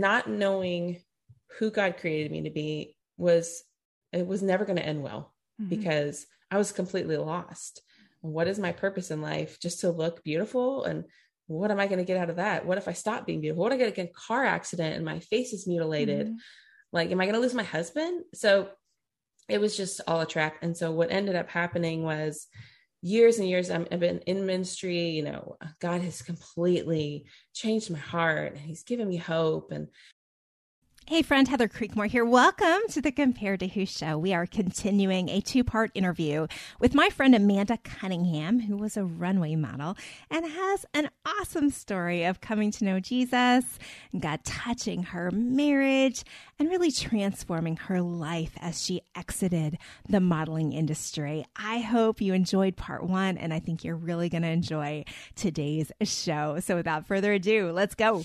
not knowing who God created me to be was it was never going to end well mm-hmm. because I was completely lost. What is my purpose in life? Just to look beautiful and what am I going to get out of that? What if I stop being beautiful? What if I get a car accident and my face is mutilated? Mm-hmm. Like, am I going to lose my husband? So it was just all a trap. And so what ended up happening was years and years I've been in ministry, you know, God has completely changed my heart. He's given me hope. And Hey, friend, Heather Creekmore here. Welcome to the Compared to Who show. We are continuing a two part interview with my friend Amanda Cunningham, who was a runway model and has an awesome story of coming to know Jesus and God touching her marriage and really transforming her life as she exited the modeling industry. I hope you enjoyed part one, and I think you're really going to enjoy today's show. So, without further ado, let's go.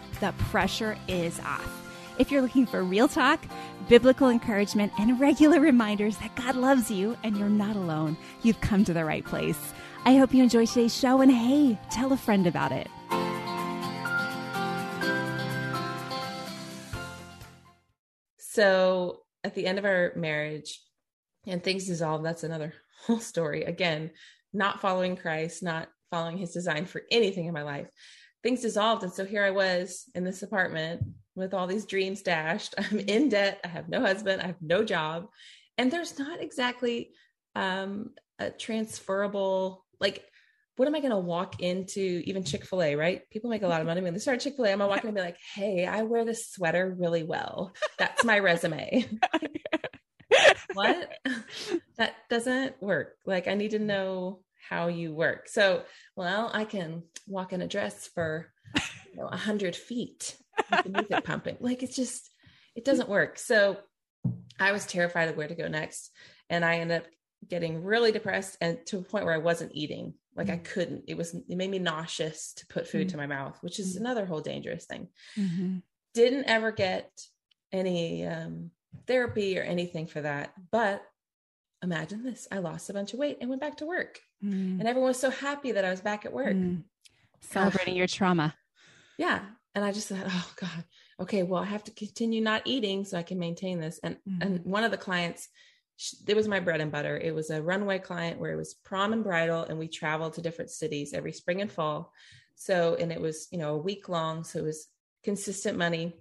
the pressure is off. If you're looking for real talk, biblical encouragement, and regular reminders that God loves you and you're not alone, you've come to the right place. I hope you enjoy today's show and hey, tell a friend about it. So at the end of our marriage and things dissolved, that's another whole story. Again, not following Christ, not following his design for anything in my life things dissolved. And so here I was in this apartment with all these dreams dashed. I'm in debt. I have no husband. I have no job. And there's not exactly um, a transferable, like, what am I going to walk into even Chick fil A, right? People make a lot of money when they start Chick fil A. I'm going to walk in and be like, hey, I wear this sweater really well. That's my resume. what? that doesn't work. Like, I need to know how you work. So, well, I can walk in a dress for you know, 100 feet with the music pumping. Like it's just, it doesn't work. So I was terrified of where to go next. And I ended up getting really depressed and to a point where I wasn't eating. Like mm-hmm. I couldn't, it was, it made me nauseous to put food mm-hmm. to my mouth, which is mm-hmm. another whole dangerous thing. Mm-hmm. Didn't ever get any um, therapy or anything for that. But imagine this I lost a bunch of weight and went back to work. Mm. And everyone was so happy that I was back at work. Mm. Celebrating your trauma. Yeah. And I just thought, oh God, okay, well, I have to continue not eating so I can maintain this. And mm. and one of the clients, she, it was my bread and butter. It was a runway client where it was prom and bridal, and we traveled to different cities every spring and fall. So, and it was, you know, a week long. So it was consistent money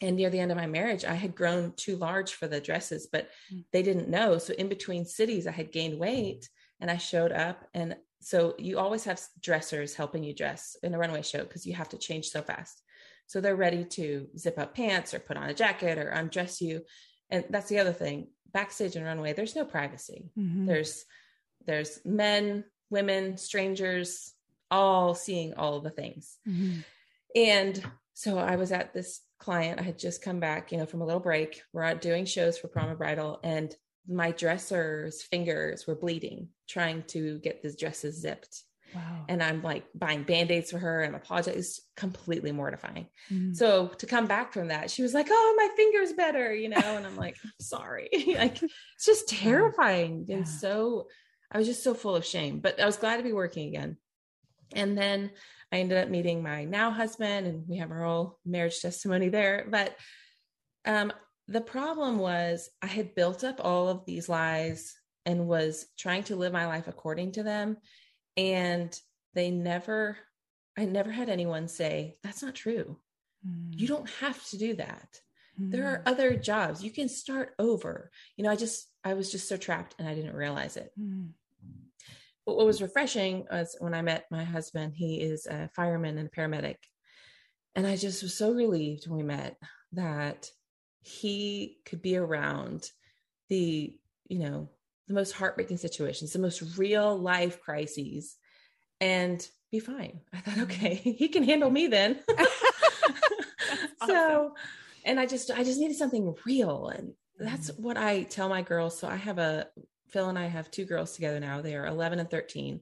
and near the end of my marriage i had grown too large for the dresses but mm. they didn't know so in between cities i had gained weight and i showed up and so you always have dressers helping you dress in a runway show because you have to change so fast so they're ready to zip up pants or put on a jacket or undress you and that's the other thing backstage and runway there's no privacy mm-hmm. there's there's men women strangers all seeing all of the things mm-hmm. and so i was at this client. I had just come back, you know, from a little break. We're out doing shows for prom and bridal, and my dresser's fingers were bleeding trying to get the dresses zipped. Wow. And I'm like buying band-aids for her and. It's completely mortifying. Mm. So to come back from that, she was like, Oh, my finger's better, you know, and I'm like, sorry. like it's just terrifying. Yeah. And so I was just so full of shame, but I was glad to be working again. And then I ended up meeting my now husband, and we have our whole marriage testimony there. But um, the problem was, I had built up all of these lies and was trying to live my life according to them. And they never, I never had anyone say, That's not true. Mm. You don't have to do that. Mm. There are mm. other jobs. You can start over. You know, I just, I was just so trapped and I didn't realize it. Mm. But what was refreshing was when I met my husband, he is a fireman and a paramedic. And I just was so relieved when we met that he could be around the, you know, the most heartbreaking situations, the most real life crises, and be fine. I thought, okay, he can handle me then. so, and I just, I just needed something real. And that's mm-hmm. what I tell my girls. So I have a, Phil and I have two girls together now. They are 11 and 13.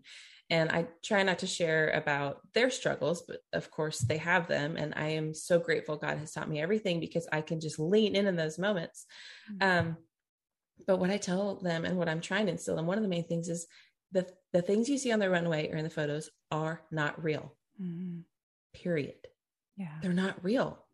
And I try not to share about their struggles, but of course they have them. And I am so grateful God has taught me everything because I can just lean in in those moments. Mm-hmm. Um, but what I tell them and what I'm trying to instill them, one of the main things is the the things you see on the runway or in the photos are not real. Mm-hmm. Period. Yeah. They're not real.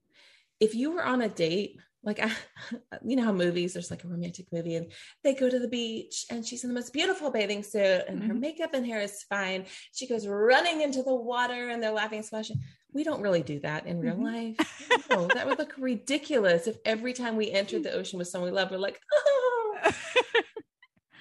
If you were on a date like I, you know how movies there's like a romantic movie and they go to the beach and she's in the most beautiful bathing suit and mm-hmm. her makeup and hair is fine she goes running into the water and they're laughing and splashing we don't really do that in real mm-hmm. life no, that would look ridiculous if every time we entered the ocean with someone we love we're like oh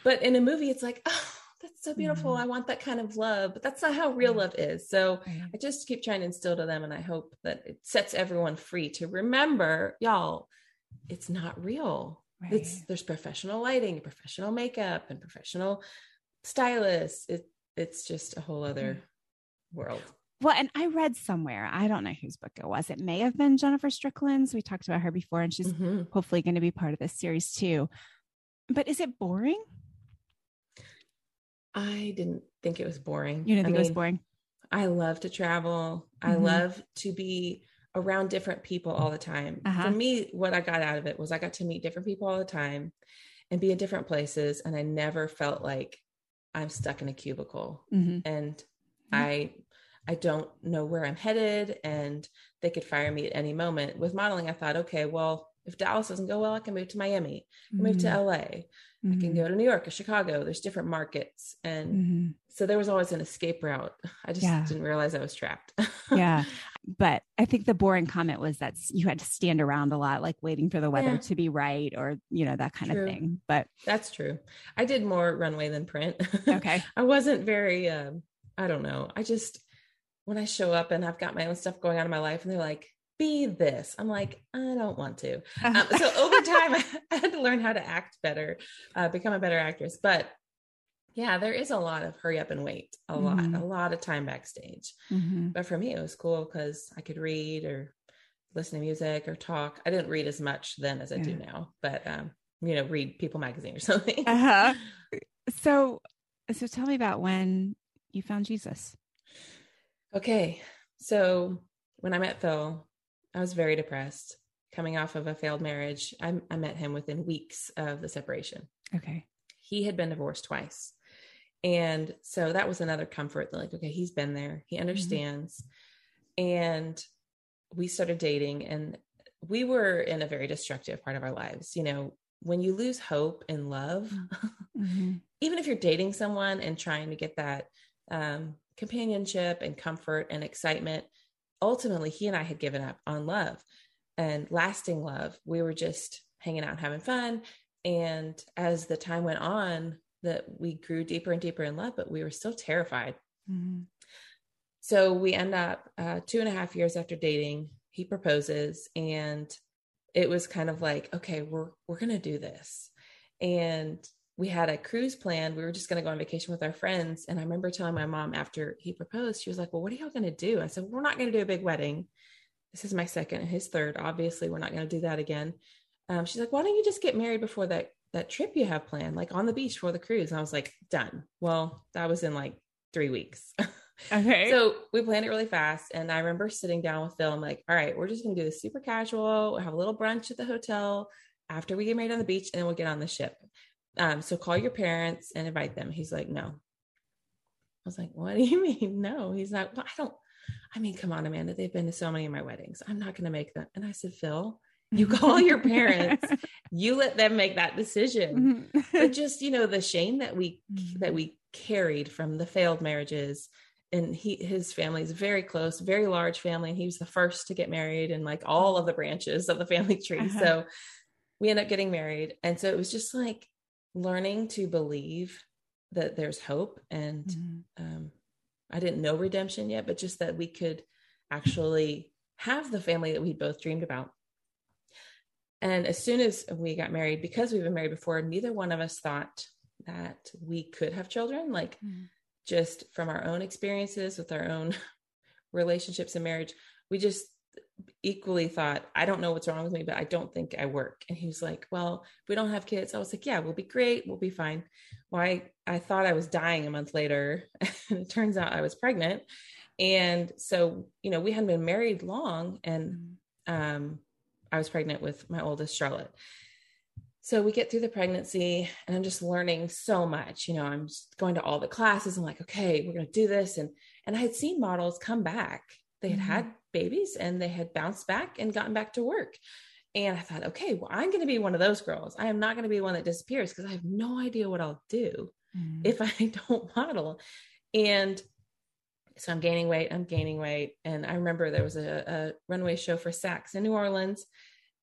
but in a movie it's like oh that's so beautiful. Mm-hmm. I want that kind of love, but that's not how real love is. So right. I just keep trying to instill to them, and I hope that it sets everyone free to remember, y'all, it's not real. Right. It's there's professional lighting, professional makeup, and professional stylists. It it's just a whole other mm-hmm. world. Well, and I read somewhere, I don't know whose book it was. It may have been Jennifer Strickland's. We talked about her before, and she's mm-hmm. hopefully going to be part of this series too. But is it boring? I didn't think it was boring. You didn't think I mean, it was boring? I love to travel. Mm-hmm. I love to be around different people all the time. Uh-huh. For me, what I got out of it was I got to meet different people all the time and be in different places. And I never felt like I'm stuck in a cubicle. Mm-hmm. And mm-hmm. I I don't know where I'm headed and they could fire me at any moment. With modeling, I thought, okay, well, if Dallas doesn't go well, I can move to Miami, mm-hmm. move to mm-hmm. LA. Mm-hmm. I can go to New York or Chicago. There's different markets. And mm-hmm. so there was always an escape route. I just yeah. didn't realize I was trapped. yeah. But I think the boring comment was that you had to stand around a lot, like waiting for the weather yeah. to be right or, you know, that kind true. of thing. But that's true. I did more runway than print. Okay. I wasn't very, um, I don't know. I just, when I show up and I've got my own stuff going on in my life and they're like, be this. I'm like, I don't want to. Um, so over time, I had to learn how to act better, uh, become a better actress. But yeah, there is a lot of hurry up and wait, a mm-hmm. lot, a lot of time backstage. Mm-hmm. But for me, it was cool because I could read or listen to music or talk. I didn't read as much then as I yeah. do now, but um, you know, read People magazine or something. uh-huh. So, so tell me about when you found Jesus. Okay, so when I met Phil, I was very depressed coming off of a failed marriage. I, I met him within weeks of the separation. Okay. He had been divorced twice. And so that was another comfort that, like, okay, he's been there, he mm-hmm. understands. Mm-hmm. And we started dating, and we were in a very destructive part of our lives. You know, when you lose hope in love, mm-hmm. even if you're dating someone and trying to get that um, companionship and comfort and excitement, ultimately he and I had given up on love and lasting love. We were just hanging out having fun. And as the time went on, that we grew deeper and deeper in love, but we were still terrified. Mm-hmm. So we end up uh, two and a half years after dating. He proposes, and it was kind of like, okay, we're we're gonna do this. And we had a cruise plan. We were just going to go on vacation with our friends. And I remember telling my mom after he proposed, she was like, Well, what are y'all going to do? I said, We're not going to do a big wedding. This is my second and his third. Obviously, we're not going to do that again. Um, she's like, Why don't you just get married before that that trip you have planned, like on the beach for the cruise? And I was like, Done. Well, that was in like three weeks. Okay. so we planned it really fast. And I remember sitting down with Phil. I'm like, All right, we're just going to do this super casual. We'll have a little brunch at the hotel after we get married on the beach, and then we'll get on the ship. Um, so call your parents and invite them. He's like, no. I was like, what do you mean? No. He's like, well, I don't, I mean, come on, Amanda. They've been to so many of my weddings. I'm not going to make them. And I said, Phil, you call your parents, you let them make that decision. Mm-hmm. but just, you know, the shame that we, mm-hmm. that we carried from the failed marriages and he his family is very close very large family and he was the first to get married and like all of the branches of the family tree uh-huh. so we end up getting married and so it was just like learning to believe that there's hope and mm-hmm. um, i didn't know redemption yet but just that we could actually have the family that we both dreamed about and as soon as we got married because we've been married before neither one of us thought that we could have children, like mm. just from our own experiences with our own relationships and marriage. We just equally thought, I don't know what's wrong with me, but I don't think I work. And he was like, Well, if we don't have kids, I was like, Yeah, we'll be great. We'll be fine. Well, I, I thought I was dying a month later. and it turns out I was pregnant. And so, you know, we hadn't been married long. And um, I was pregnant with my oldest, Charlotte. So we get through the pregnancy and I'm just learning so much. You know, I'm just going to all the classes. I'm like, okay, we're going to do this. And, and I had seen models come back. They had mm-hmm. had babies and they had bounced back and gotten back to work. And I thought, okay, well, I'm going to be one of those girls. I am not going to be one that disappears because I have no idea what I'll do mm-hmm. if I don't model. And so I'm gaining weight, I'm gaining weight. And I remember there was a, a runway show for Saks in New Orleans.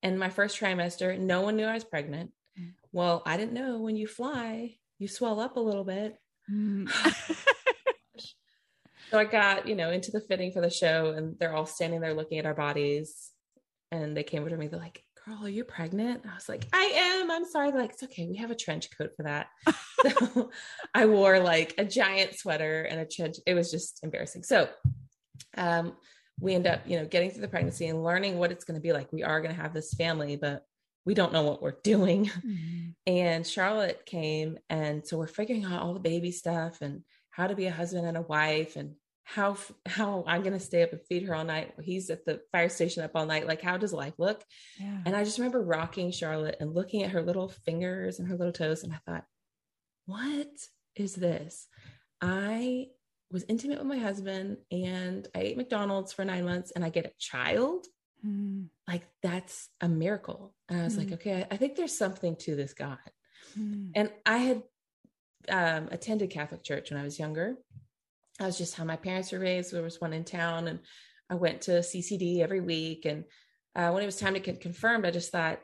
And my first trimester, no one knew I was pregnant. Mm. Well, I didn't know when you fly, you swell up a little bit. Mm. so I got, you know, into the fitting for the show and they're all standing there looking at our bodies. And they came over to me, they're like, girl, are you pregnant? I was like, I am. I'm sorry. They're like, it's okay. We have a trench coat for that. so I wore like a giant sweater and a trench. It was just embarrassing. So um, we end up, you know, getting through the pregnancy and learning what it's going to be like. We are going to have this family, but we don't know what we're doing. Mm-hmm. And Charlotte came. And so we're figuring out all the baby stuff and how to be a husband and a wife and how how I'm going to stay up and feed her all night. He's at the fire station up all night. Like, how does life look? Yeah. And I just remember rocking Charlotte and looking at her little fingers and her little toes, and I thought, what is this? I was intimate with my husband, and I ate McDonald's for nine months, and I get a child. Mm. Like that's a miracle. And I was mm. like, okay, I think there's something to this God. Mm. And I had um, attended Catholic church when I was younger that was just how my parents were raised. There was one in town, and I went to CCD every week. And uh, when it was time to get confirmed, I just thought,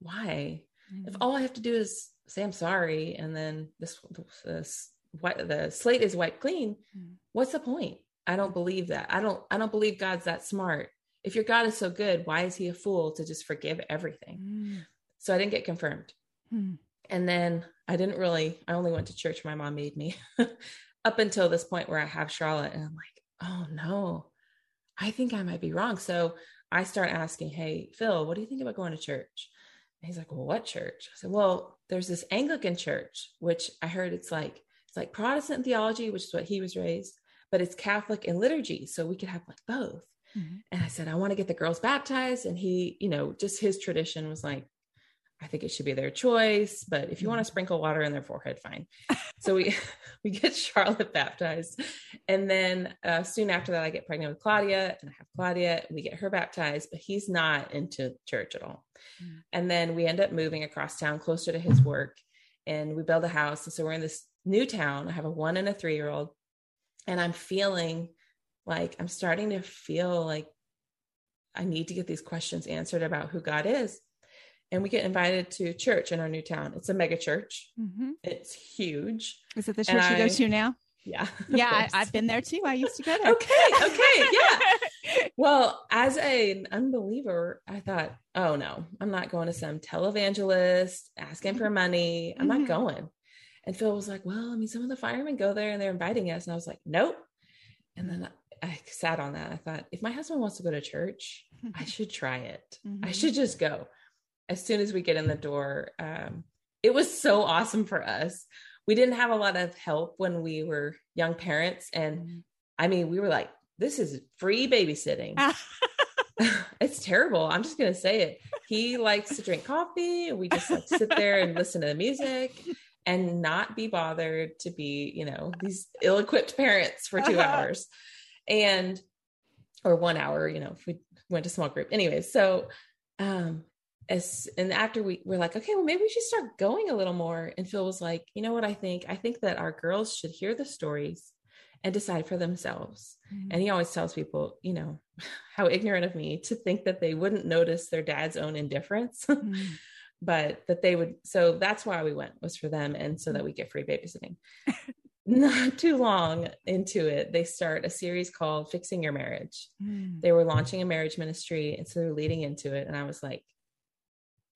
why? Mm-hmm. If all I have to do is say I'm sorry, and then this, this what the slate is wiped clean, mm-hmm. what's the point? I don't believe that. I don't. I don't believe God's that smart. If your God is so good, why is He a fool to just forgive everything? Mm-hmm. So I didn't get confirmed. Hmm. And then I didn't really, I only went to church. My mom made me. up until this point where I have Charlotte and I'm like, oh no, I think I might be wrong. So I start asking, hey, Phil, what do you think about going to church? And he's like, well, what church? I said, well, there's this Anglican church, which I heard it's like, it's like Protestant theology, which is what he was raised, but it's Catholic and liturgy. So we could have like both. Mm-hmm. And I said, I want to get the girls baptized. And he, you know, just his tradition was like, I think it should be their choice, but if you want to mm-hmm. sprinkle water in their forehead, fine. so we we get Charlotte baptized, and then uh, soon after that, I get pregnant with Claudia, and I have Claudia. We get her baptized, but he's not into church at all. Mm. And then we end up moving across town, closer to his work, and we build a house. And so we're in this new town. I have a one and a three year old, and I'm feeling like I'm starting to feel like I need to get these questions answered about who God is and we get invited to church in our new town. It's a mega church. Mm-hmm. It's huge. Is it the church you I, go to now? Yeah. Yeah, I, have been there too. I used to go there. okay. Okay. Yeah. well, as an unbeliever, I thought, oh no, I'm not going to some televangelist asking for money. I'm mm-hmm. not going. And Phil was like, well, I mean, some of the firemen go there and they're inviting us. And I was like, nope. And then I sat on that. I thought, if my husband wants to go to church, I should try it. Mm-hmm. I should just go as soon as we get in the door, um, it was so awesome for us. We didn't have a lot of help when we were young parents. And. I mean, we were like, this is free babysitting. it's terrible. I'm just going to say it. He likes to drink coffee. We just like sit there and listen to the music and not be bothered to be, you know, these ill equipped parents for 2 hours and, or one hour, you know, if we went to small group. Anyways, so um, as and after we were like, okay, well, maybe we should start going a little more. And Phil was like, you know what I think? I think that our girls should hear the stories and decide for themselves. Mm-hmm. And he always tells people, you know, how ignorant of me to think that they wouldn't notice their dad's own indifference. Mm-hmm. but that they would so that's why we went was for them and so that we get free babysitting not too long into it they start a series called fixing your marriage mm. they were launching a marriage ministry and so they're leading into it and i was like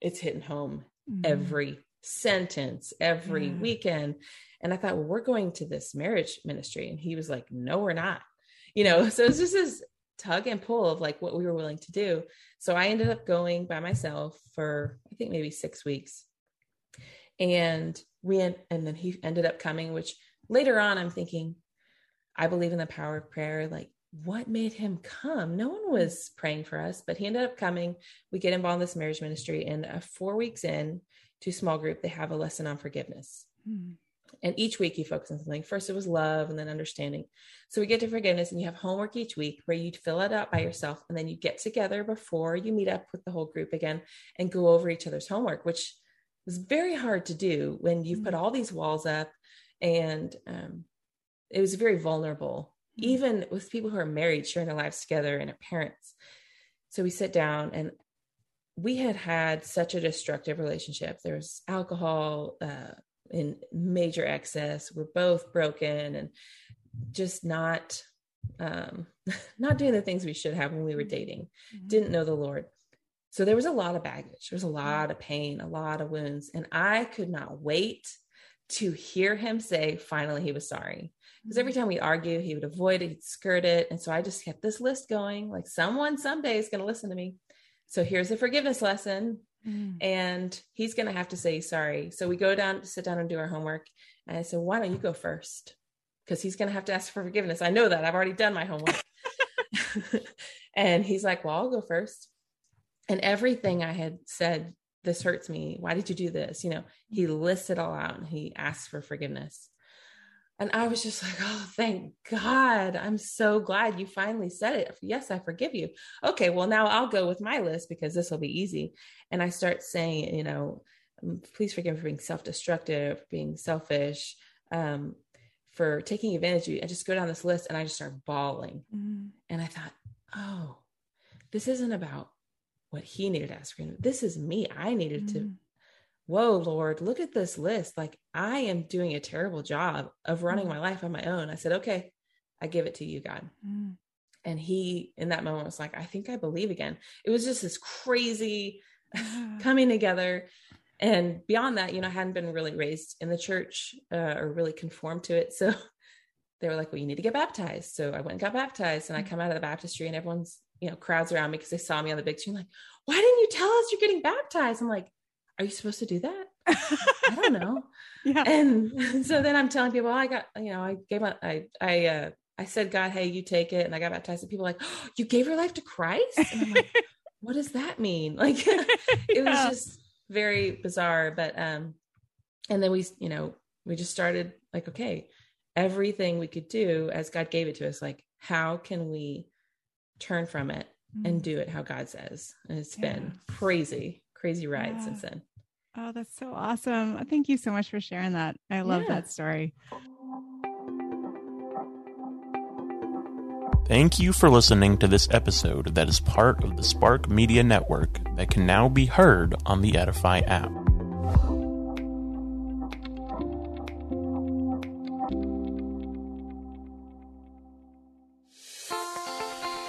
it's hitting home mm-hmm. every sentence every Yeah. weekend. And I thought, well, we're going to this marriage ministry. And he was like, no, we're not. You know, so it's just this tug and pull of like what we were willing to do. So I ended up going by myself for, I think maybe six weeks. And we, and then he ended up coming, which later on I'm thinking, I believe in the power of prayer. Like, what made him come? No one was praying for us, but he ended up coming. We get involved in this marriage ministry, and uh, four weeks in to small group, they have a lesson on forgiveness. Hmm. And each week you focus on something. First, it was love and then understanding. So we get to forgiveness, and you have homework each week where you fill it out by yourself. And then you get together before you meet up with the whole group again and go over each other's homework, which was very hard to do when you've put all these walls up. And um, it was very vulnerable. Even with people who are married, sharing their lives together and are parents. So we sit down and we had had such a destructive relationship. There was alcohol uh, in major excess. We're both broken and just not um, not doing the things we should have when we were dating. Mhm. Didn't know the Lord. So there was a lot of baggage. There was a lot of pain, a lot of wounds, and I could not wait to hear him say finally he was sorry. Because every time we argue, he would avoid it, he'd skirt it. And so I just kept this list going like someone someday is going to listen to me. So here's a forgiveness lesson Mm. and he's going to have to say sorry. So we go down, sit down and do our homework. And I said, why don't you go first? Because he's going to have to ask for forgiveness. I know that I've already done my homework. and he's like, well, I'll go first. And everything I had said, this hurts me. Why did you do this? You know, he lists it all out and he asks for forgiveness. And I was just like, oh, thank God. I'm so glad you finally said it. Yes, I forgive you. Okay, well, now I'll go with my list because this will be easy. And I start saying, you know, "Um, please forgive me for being self destructive, being selfish, um, for taking advantage of you. I just go down this list and I just start bawling. Mm. And I thought, oh, this isn't about what he needed to ask for. This is me. I needed to Mm. whoa lord look at this list like i am doing a terrible job of running Mm. my life on my own i said okay i give it to you god Mm. and he in that moment was like i think i believe again it was just this crazy coming together and beyond that you know i hadn't been really raised in the church uh, or really conformed to it so they were like well you need to get baptized so i went and got baptized and i come out of the baptistry and everyone's you know crowds around me because they saw me on the big screen like why didn't you tell us you're getting baptized i'm like are you supposed to do that i don't know yeah. and so then I'm telling people, I got, you know, I gave my, I, I, uh, I said, God, hey, you take it. And I got baptized. And people like, oh, you gave your life to Christ? And I'm like, what does that mean? Like, it was just very bizarre. But, um, and then we, you know, we just started like, okay, everything we could do as God gave it to us, like, how can we turn from it and Mm. do it how God says? And it's Yeah. been crazy, crazy ride Yeah. since then. Oh, that's so awesome. Thank you so much for sharing that. I love Yeah. that story. Thank you for listening to this episode that is part of the Spark Media Network that can now be heard on the Edify app.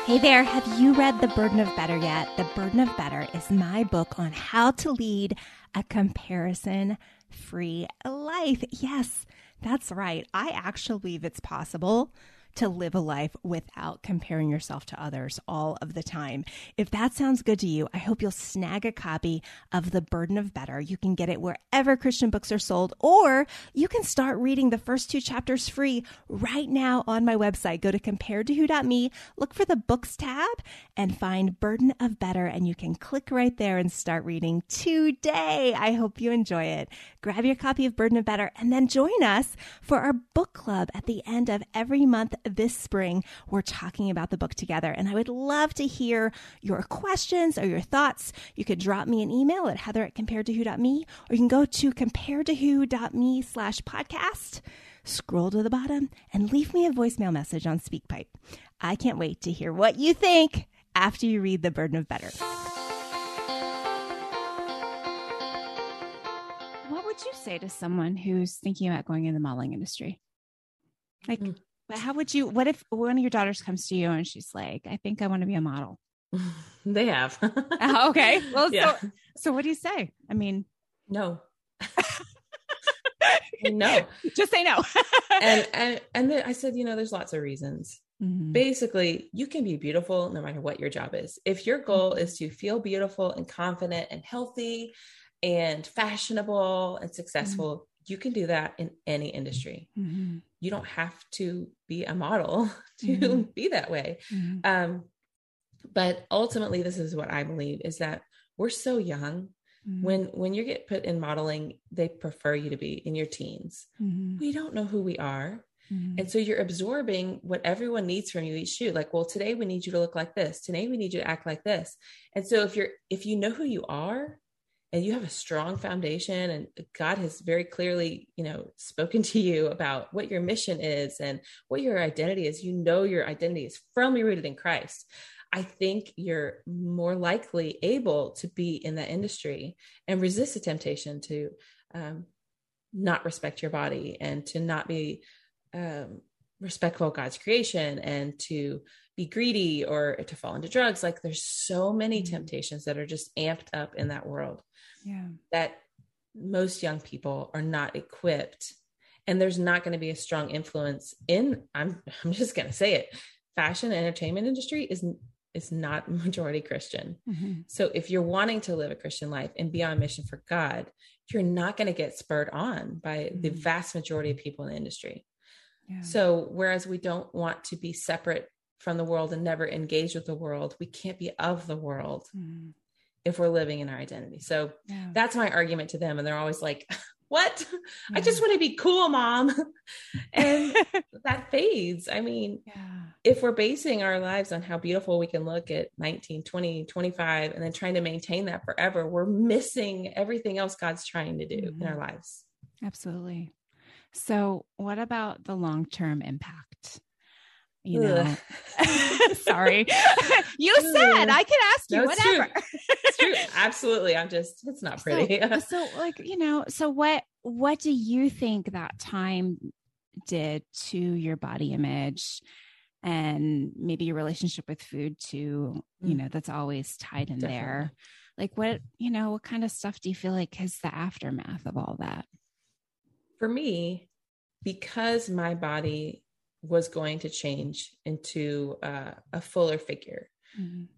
Hey there, have you read The Burden of Better yet? The Burden of Better is my book on how to lead a comparison free life. Yes, that's right. I actually believe it's possible to live a life without comparing yourself to others all of the time. If that sounds good to you, I hope you'll snag a copy of The Burden of Better. You can get it wherever Christian books are sold, or you can start reading the first two chapters free right now on my website. Go to comparedtowho.me, look for the books tab, and find Burden of Better, and you can click right there and start reading today. I hope you enjoy it. Grab your copy of Burden of Better and then join us for our book club at the end of every month this spring. We're talking about the book together, and I would love to hear your questions or your thoughts. You could drop me an email at heather at comparedtowho.me, or you can go to comparedtowho.me slash podcast scroll to the bottom and leave me a voicemail message on SpeakPipe. I can't wait to hear what you think after you read The Burden of Better. What would you say to someone who's thinking about going in the modeling industry? Like, hmm. Mm. how would you, what if one of your daughters comes to you and she's like, I think I want to be a model? they have. Oh, okay. Well, yeah. so, so what do you say? I mean, no. no. Just say no. and and and then I said, you know, there's lots of reasons. Mhm. Basically, you can be beautiful no matter what your job is. If your goal Mm-hmm. is to feel beautiful and confident and healthy and fashionable and successful, Mm-hmm. You can do that in any industry. Mhm. You don't have to be a model to Mhm. be that way. Mhm. Um, but ultimately, this is what I believe is that we're so young. Mhm. When when you get put in modeling, they prefer you to be in your teens. Mhm. We don't know who we are. Mhm. And so you're absorbing what everyone needs from you each shoot. Like, well, today we need you to look like this. Today we need you to act like this. And so if you're if you know who you are and you have a strong foundation and God has very clearly, you know, spoken to you about what your mission is and what your identity is, you know your identity is firmly rooted in Christ. I think you're more likely able to be in that industry and resist the temptation to um, not respect your body and to not be um, respectful of God's creation and to be greedy or to fall into drugs. Like there's so many Mhm. temptations that are just amped up in that world Yeah. that most young people are not equipped. And there's not going to be a strong influence in, I'm, I'm just going to say it. Fashion and entertainment industry is, is not majority Christian. Mhm. So if you're wanting to live a Christian life and be on mission for God, you're not going to get spurred on by the Mhm. vast majority of people in the industry. Yeah. So whereas we don't want to be separate from the world and never engage with the world, we can't be of the world Mhm. if we're living in our identity. So Yeah. that's my argument to them. And they're always like, what? I just want to be cool, mom. and that fades. I mean, yeah. if we're basing our lives on how beautiful we can look at 19, 20, 25, and then trying to maintain that forever, we're missing everything else God's trying to do in our lives. Absolutely. So, what about the long term impact? You know, sorry, you said I could ask you No, it's true. whatever. It's true. Absolutely. I'm just, it's not pretty. So, so, like you know, so what? What do you think that time did to your body image, and maybe your relationship with food too? You Mm. know, that's always tied in Definitely. there. Like, what you know, what kind of stuff do you feel like is the aftermath of all that? For me, because my body was going to change into uh, a fuller figure. Mhm.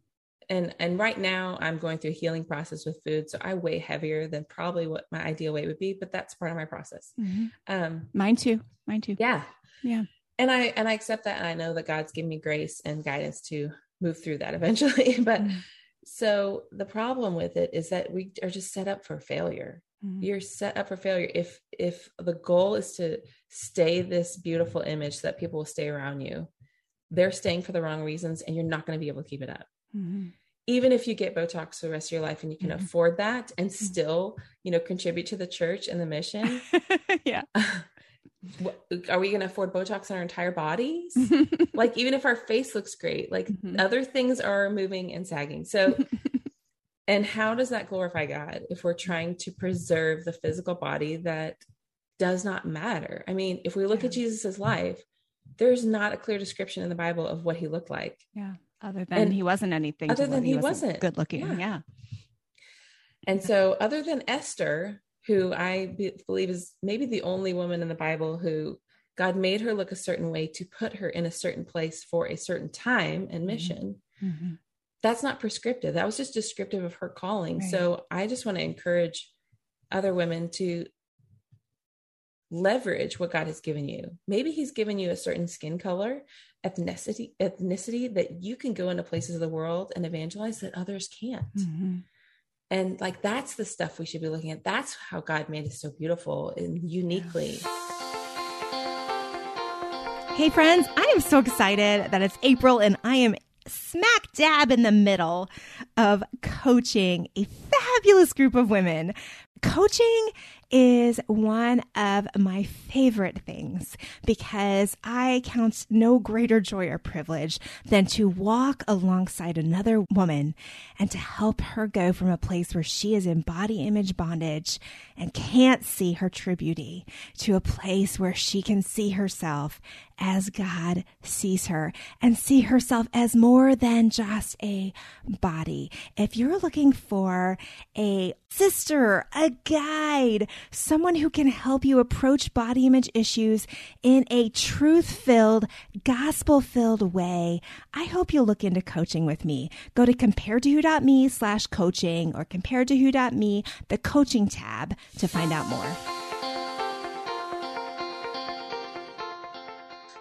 And and right now I'm going through a healing process with food. So I weigh heavier than probably what my ideal weight would be, but that's part of my process. Mhm. Um Mine too. Mine too. yeah. Yeah. And I and I accept that and I know that God's given me grace and guidance to move through that eventually. but Mhm. so the problem with it is that we are just set up for failure. Mhm. You're set up for failure if if the goal is to stay this beautiful image so that people will stay around you. They're staying for the wrong reasons and you're not going to be able to keep it up. Mhm. Even if you get Botox for the rest of your life and you can Mhm. afford that and still, you know, contribute to the church and the mission, yeah. what- are we going to afford Botox on our entire bodies? like even if our face looks great like Mhm. other things are moving and sagging so and how does that glorify god if we're trying to preserve the physical body that does not matter i mean if we look at Yeah. jesus's life there's not a clear description in the bible of what he looked like yeah. Other than And he wasn't anything. other than he wasn't. good looking. Yeah. Yeah. and so other than esther who i be- believe is maybe the only woman in the bible who god made her look a certain way to put her in a certain place for a certain time and Mhm. mission Mhm. That's not prescriptive. That was just descriptive of her calling. Right. So I just want to encourage other women to leverage what God has given you. Maybe he's given you a certain skin color, ethnicity, ethnicity that you can go into places of the world and evangelize that others can't. Mhm. And like that's the stuff we should be looking at. That's how God made us so beautiful and uniquely. Hey, friends, I am so excited that it's April and I am smack dab in the middle of coaching a fabulous group of women. Coaching is one of my favorite things because I count no greater joy or privilege than to walk alongside another woman and to help her go from a place where she is in body image bondage and can't see her true beauty to a place where she can see herself as God sees her and see herself as more than just a body. If you're looking for a sister, a guide, someone who can help you approach body image issues in a truth filled, gospel filled way, I hope you'll look into coaching with me. Go to comparedtowho.me slash coaching or comparedtowho.me, the coaching tab to find out more.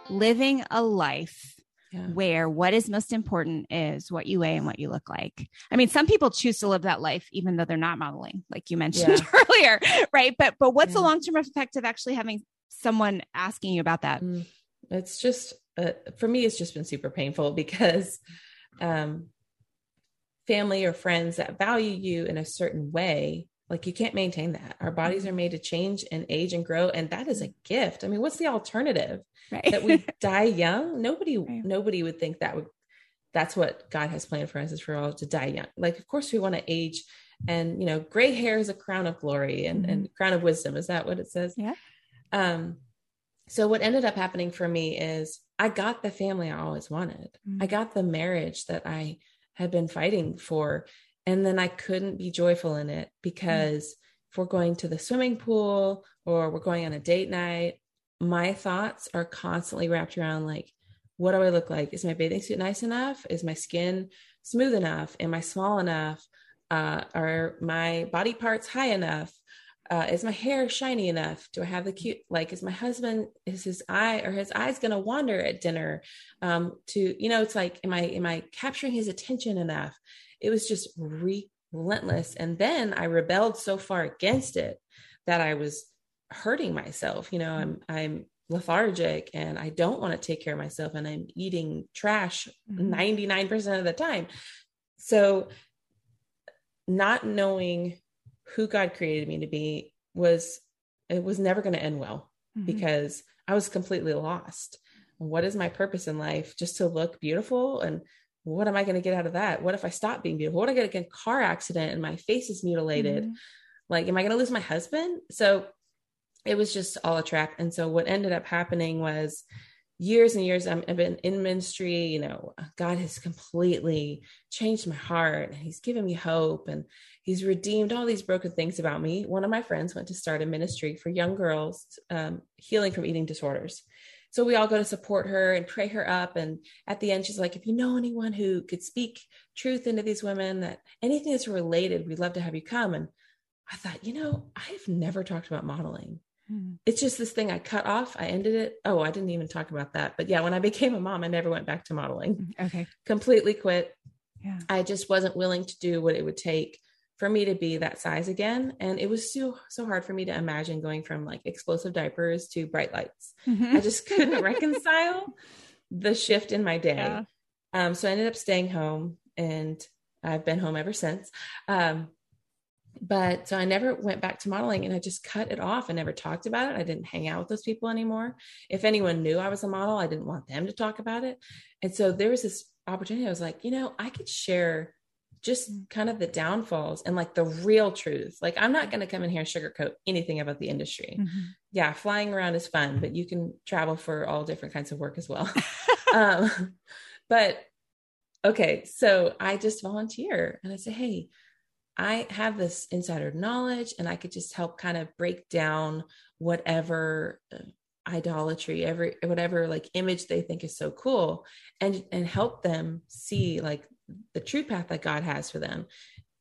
Living a life Yeah. where what is most important is what you weigh and what you look like. I mean, some people choose to live that life even though they're not modeling, like you mentioned earlier, right? But but what's the long term effect of actually having someone asking you about that? Mm, it's just uh, for me it's just been super painful because um family or friends that value you in a certain way like you can't maintain that. Our bodies are made to change and age and grow and that is a gift. I mean what's the alternative? Right. that we die young? Nobody Right. nobody would think that would that's what god has planned for us is for all to die young. Like of course we want to age and you know gray hair is a crown of glory and, and crown of wisdom. Is that what it says? Yeah. um so what ended up happening for me is i got the family i always wanted. Mhm. i got the marriage that i had been fighting for and then i couldn't be joyful in it because if we're going to the swimming pool or we're going on a date night my thoughts are constantly wrapped around like what do i look like? Is my bathing suit nice enough? Is my skin smooth enough? Am i small enough? Uh, are my body parts high enough? Uh, is my hair shiny enough? Do i have the cute like is my husband is his eye or his eyes going to wander at dinner? Um to you know it's like am i am i capturing his attention enough it was just relentless and then i rebelled so far against it that i was hurting myself you know i'm i'm lethargic and i don't want to take care of myself and i'm eating trash Mhm. 99% of the time so not knowing who god created me to be was it was never going to end well Mhm. because I was completely lost. What is my purpose in life? Just to look beautiful? And what am I going to get out of that? What if I stop being beautiful? What if I get a car accident and my face is mutilated? Mhm. Like, am I going to lose my husband? So it was just all a trap. And so what ended up happening was years and years I'm- I've been in ministry, you know, God has completely changed my heart and he's given me hope and he's redeemed all these broken things about me. One of my friends went to start a ministry for young girls um, healing from eating disorders. So we all go to support her and pray her up. And at the end, she's like, if you know anyone who could speak truth into these women, that anything that's related, we'd love to have you come. And I thought, you know, I've never talked about modeling Mhm. it's just this thing I cut off. I ended it. Oh, I didn't even talk about that. But yeah, when I became a mom, I never went back to modeling. Okay. Completely quit. Yeah. I just wasn't willing to do what it would take for me to be that size again. And it was so so hard for me to imagine going from like explosive diapers to bright lights. Mhm. I just couldn't reconcile the shift in my day. Yeah. Um, so I ended up staying home and I've been home ever since. Um, but so I never went back to modeling and I just cut it off and never talked about it. I didn't hang out with those people anymore. If anyone knew I was a model, I didn't want them to talk about it. And so there was this opportunity. I was like, you know, I could share just kind of the downfalls and like the real truth. Like, I'm not going to come in here and sugarcoat anything about the industry Mhm. yeah, flying around is fun, but you can travel for all different kinds of work as well. um, but okay, so I just volunteer and I say, hey, I have this insider knowledge and I could just help kind of break down whatever uh, idolatry, every whatever like image they think is so cool and and help them see like the true path that God has for them.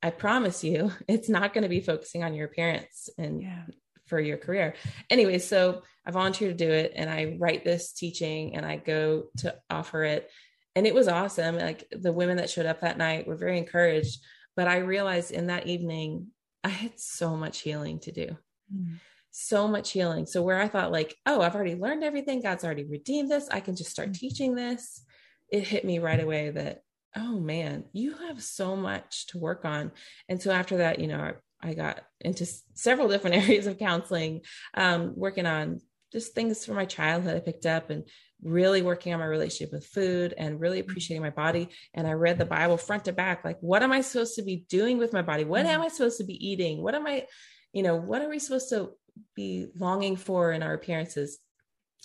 I promise you, it's not going to be focusing on your appearance and Yeah. for your career. Anyway, so I volunteer to do it and I write this teaching and I go to offer it. And it was awesome. Like the women that showed up that night were very encouraged. But I realized in that evening, I had so much healing to do. Mhm. So much healing. So where I thought like, oh, I've already learned everything. God's already redeemed this. I can just start Mhm. teaching this. It hit me right away that, oh man, you have so much to work on. And so after that, you know, I, I got into several different areas of counseling, um, working on just things from my childhood I picked up and really working on my relationship with food and really appreciating my body. And I read the Bible front to back. Like, what am I supposed to be doing with my body? What am I supposed to be eating? What am I, you know, what are we supposed to be longing for in our appearances?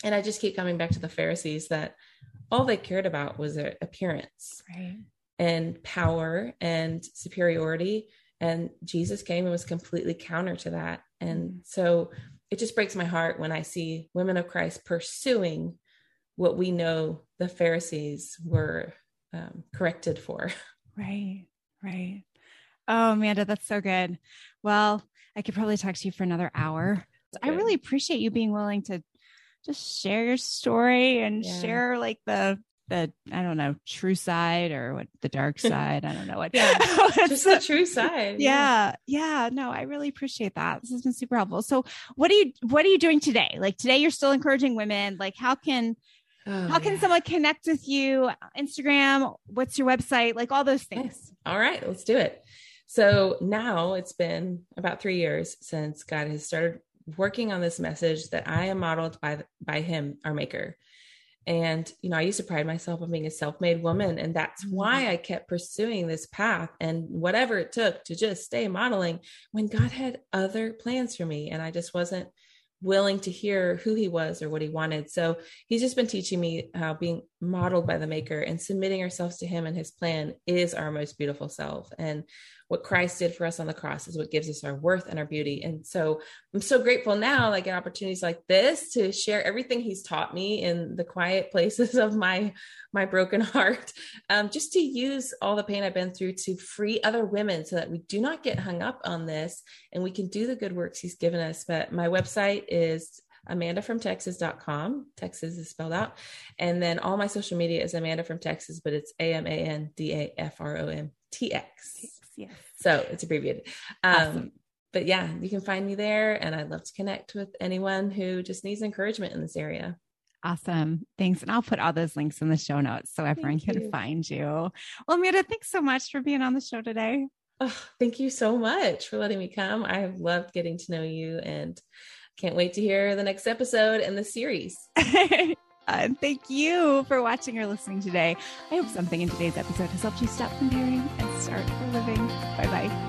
And I just keep coming back to the Pharisees that all they cared about was their appearance Right. and power and superiority. And Jesus came and was completely counter to that. And mm. so it just breaks my heart when I see women of Christ pursuing what we know the Pharisees were um, corrected for. Right, right. Oh, Amanda, that's so good. Well, I could probably talk to you for another hour. I really appreciate you being willing to just share your story and yeah. share like the the I don't know true side or what the dark side. I don't know what. yeah, just the true side. Yeah, yeah, yeah. No, I really appreciate that. This has been super helpful. So, what are you what are you doing today? Like today, you're still encouraging women. Like, how can oh, how can yeah. someone connect with you? Instagram. What's your website? Like all those things. All right, let's do it. So now it's been about three years since God has started working on this message that I am modeled by by Him, our Maker. And, you know, I used to pride myself on being a self made woman. And that's mm-hmm. why I kept pursuing this path and whatever it took to just stay modeling when God had other plans for me. And I just wasn't willing to hear who he was or what he wanted. So he's just been teaching me how being modeled by the maker and submitting ourselves to him and his plan is our most beautiful self. And what Christ did for us on the cross is what gives us our worth and our beauty. And so I'm so grateful now, like in opportunities like this, to share everything He's taught me in the quiet places of my my broken heart, um, just to use all the pain I've been through to free other women, so that we do not get hung up on this and we can do the good works He's given us. But my website is amandafromtexas.com. Texas is spelled out. And then all my social media is Amanda from Texas, but it's A M A N D A F R O M T X. Yes. So it's abbreviated. Um, awesome. But yeah, you can find me there. And I'd love to connect with anyone who just needs encouragement in this area. Awesome. Thanks. And I'll put all those links in the show notes so everyone thank can you. find you. Well, Amanda, thanks so much for being on the show today. Oh, thank you so much for letting me come. I have loved getting to know you and can't wait to hear the next episode in the series. And thank you for watching or listening today. I hope something in today's episode has helped you stop comparing and start for living. Bye bye.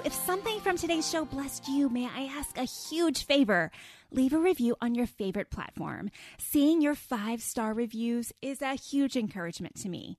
If something from today's show blessed you, may I ask a huge favor? Leave a review on your favorite platform. Seeing your five star reviews is a huge encouragement to me.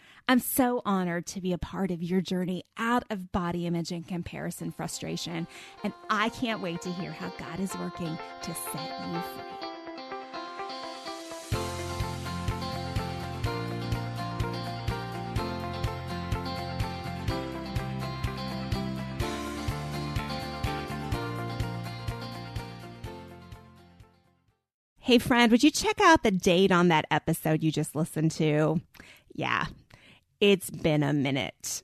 I'm so honored to be a part of your journey out of body image and comparison frustration, and I can't wait to hear how God is working to set you free. Hey, friend, would you check out the date on that episode you just listened to? Yeah, it's been a minute.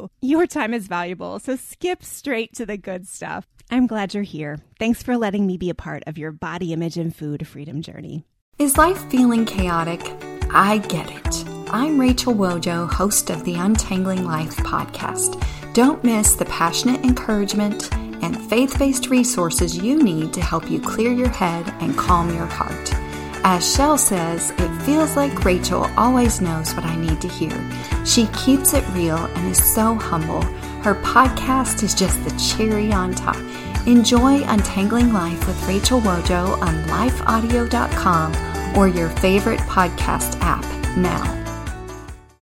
you. Your time is valuable, so skip straight to the good stuff. I'm glad you're here. Thanks for letting me be a part of your body image and food freedom journey. Is life feeling chaotic? I get it. I'm Rachel Wojo, host of the Untangling Life podcast. Don't miss the passionate encouragement and faith based resources you need to help you clear your head and calm your heart. As Shell says, it feels like Rachel always knows what I need to hear. She keeps it real and is so humble. Her podcast is just the cherry on top. Enjoy Untangling Life with Rachel Wojo on lifeaudio.com or your favorite podcast app. now.